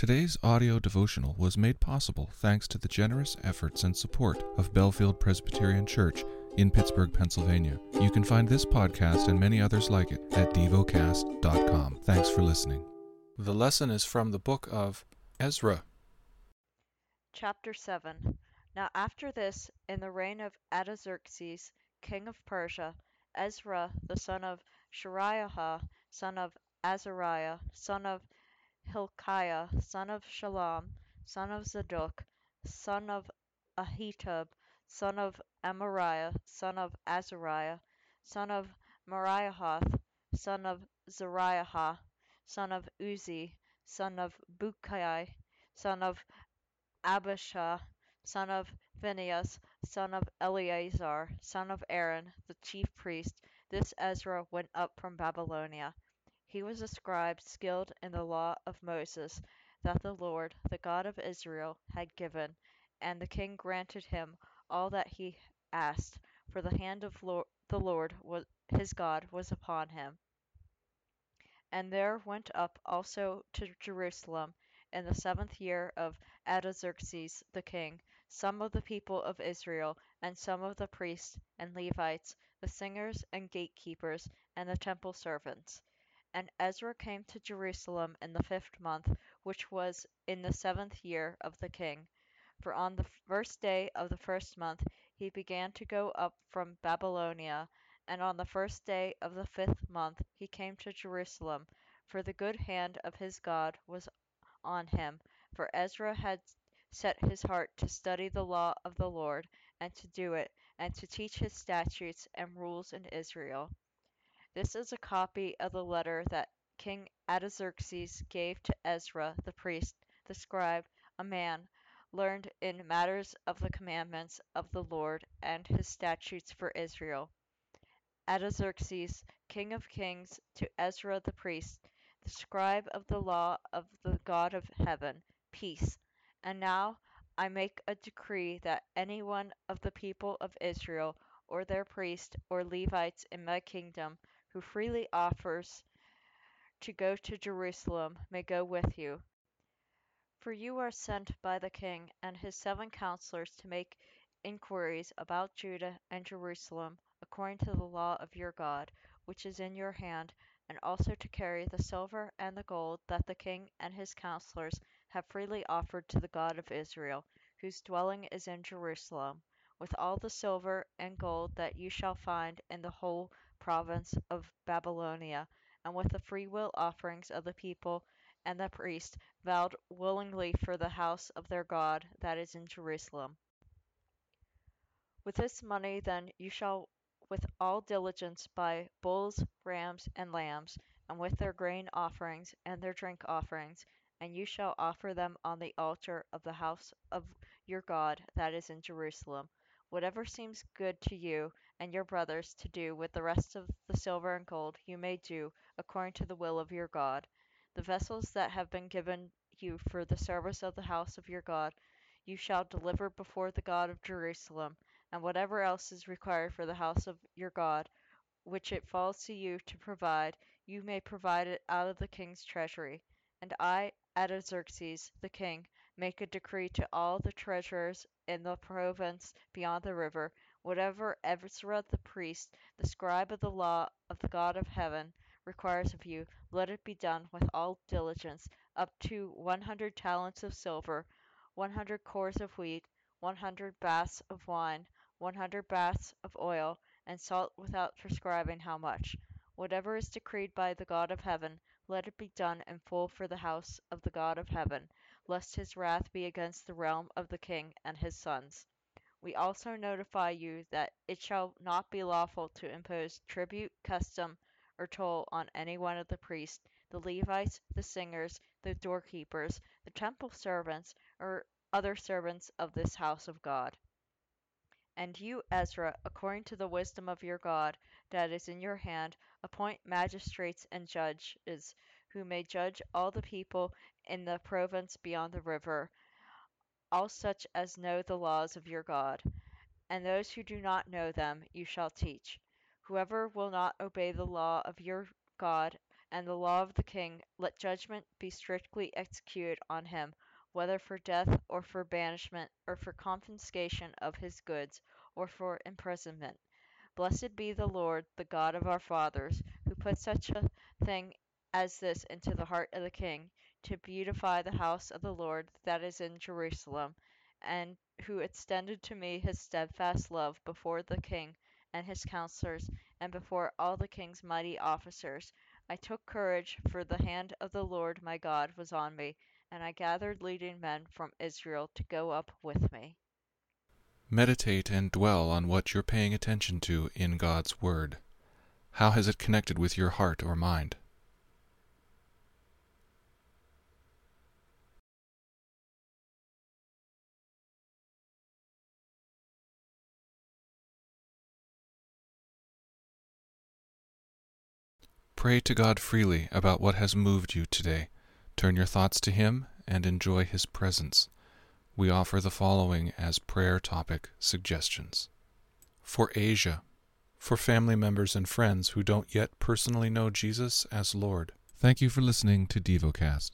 Today's audio devotional was made possible thanks to the generous efforts and support of Bellefield Presbyterian Church in Pittsburgh, Pennsylvania. You can find this podcast and many others like it at devocast.com. Thanks for listening. The lesson is from the book of Ezra. Chapter 7 Now after this, in the reign of Artaxerxes, king of Persia, Ezra the son of Seraiah, son of Azariah, son of Hilkiah, son of Shallum, son of Zadok, son of Ahitub, son of Amariah, son of Azariah, son of Meraioth, son of Zerahiah, son of Uzzi, son of Bukki, son of Abishua, son of Phinehas, son of Eleazar, son of Aaron, the chief priest, this Ezra went up from Babylonia. He was a scribe skilled in the law of Moses that the Lord, the God of Israel, had given, and the king granted him all that he asked, for the hand of the Lord his God was upon him. And there went up also to Jerusalem in the seventh year of Artaxerxes the king some of the people of Israel, and some of the priests and Levites, the singers and gatekeepers, and the temple servants. And Ezra came to Jerusalem in the fifth month, which was in the seventh year of the king. For on the first day of the first month he began to go up from Babylonia, and on the first day of the fifth month he came to Jerusalem, for the good hand of his God was on him, for Ezra had set his heart to study the law of the Lord, and to do it, and to teach his statutes and rules in Israel. This is a copy of the letter that King Artaxerxes gave to Ezra the priest, the scribe, a man learned in matters of the commandments of the Lord and his statutes for Israel. Artaxerxes, king of kings, to Ezra the priest, the scribe of the law of the God of heaven, peace. And now I make a decree that any one of the people of Israel, or their priests or Levites in my kingdom, who freely offers to go to Jerusalem may go with you. For you are sent by the king and his seven counselors to make inquiries about Judah and Jerusalem according to the law of your God, which is in your hand, and also to carry the silver and the gold that the king and his counselors have freely offered to the God of Israel, whose dwelling is in Jerusalem, with all the silver and gold that you shall find in the whole province of Babylonia, and with the freewill offerings of the people and the priests vowed willingly for the house of their God that is in Jerusalem. With this money then you shall with all diligence buy bulls, rams, and lambs, and with their grain offerings and their drink offerings, and you shall offer them on the altar of the house of your God that is in Jerusalem. Whatever seems good to you and your brothers to do with the rest of the silver and gold, you may do, according to the will of your God. The vessels that have been given you for the service of the house of your God, you shall deliver before the God of Jerusalem, and whatever else is required for the house of your God, which it falls to you to provide, you may provide it out of the king's treasury. And I, Artaxerxes the king, make a decree to all the treasurers in the province beyond the river, whatever Ezra the priest, the scribe of the law of the God of heaven, requires of you, let it be done with all diligence, up to one hundred talents of silver, one hundred cors of wheat, one hundred baths of wine, one hundred baths of oil, and salt without prescribing how much. Whatever is decreed by the God of heaven, let it be done in full for the house of the God of heaven, lest his wrath be against the realm of the king and his sons. We also notify you that it shall not be lawful to impose tribute, custom, or toll on any one of the priests, the Levites, the singers, the doorkeepers, the temple servants, or other servants of this house of God. And you, Ezra, according to the wisdom of your God that is in your hand, appoint magistrates and judges who may judge all the people in the province beyond the river, all such as know the laws of your God. And those who do not know them you shall teach. Whoever will not obey the law of your God and the law of the king, let judgment be strictly executed on him, whether for death, or for banishment, or for confiscation of his goods, or for imprisonment. Blessed be the Lord, the God of our fathers, who put such a thing as this into the heart of the king, to beautify the house of the Lord that is in Jerusalem, and who extended to me his steadfast love before the king and his counselors, and before all the king's mighty officers. I took courage, for the hand of the Lord my God was on me, and I gathered leading men from Israel to go up with me. Meditate and dwell on what you're paying attention to in God's Word. How has it connected with your heart or mind? Pray to God freely about what has moved you today. Turn your thoughts to Him and enjoy His presence. We offer the following as prayer topic suggestions For Asia, for family members and friends who don't yet personally know Jesus as Lord. Thank you for listening to DevoCast.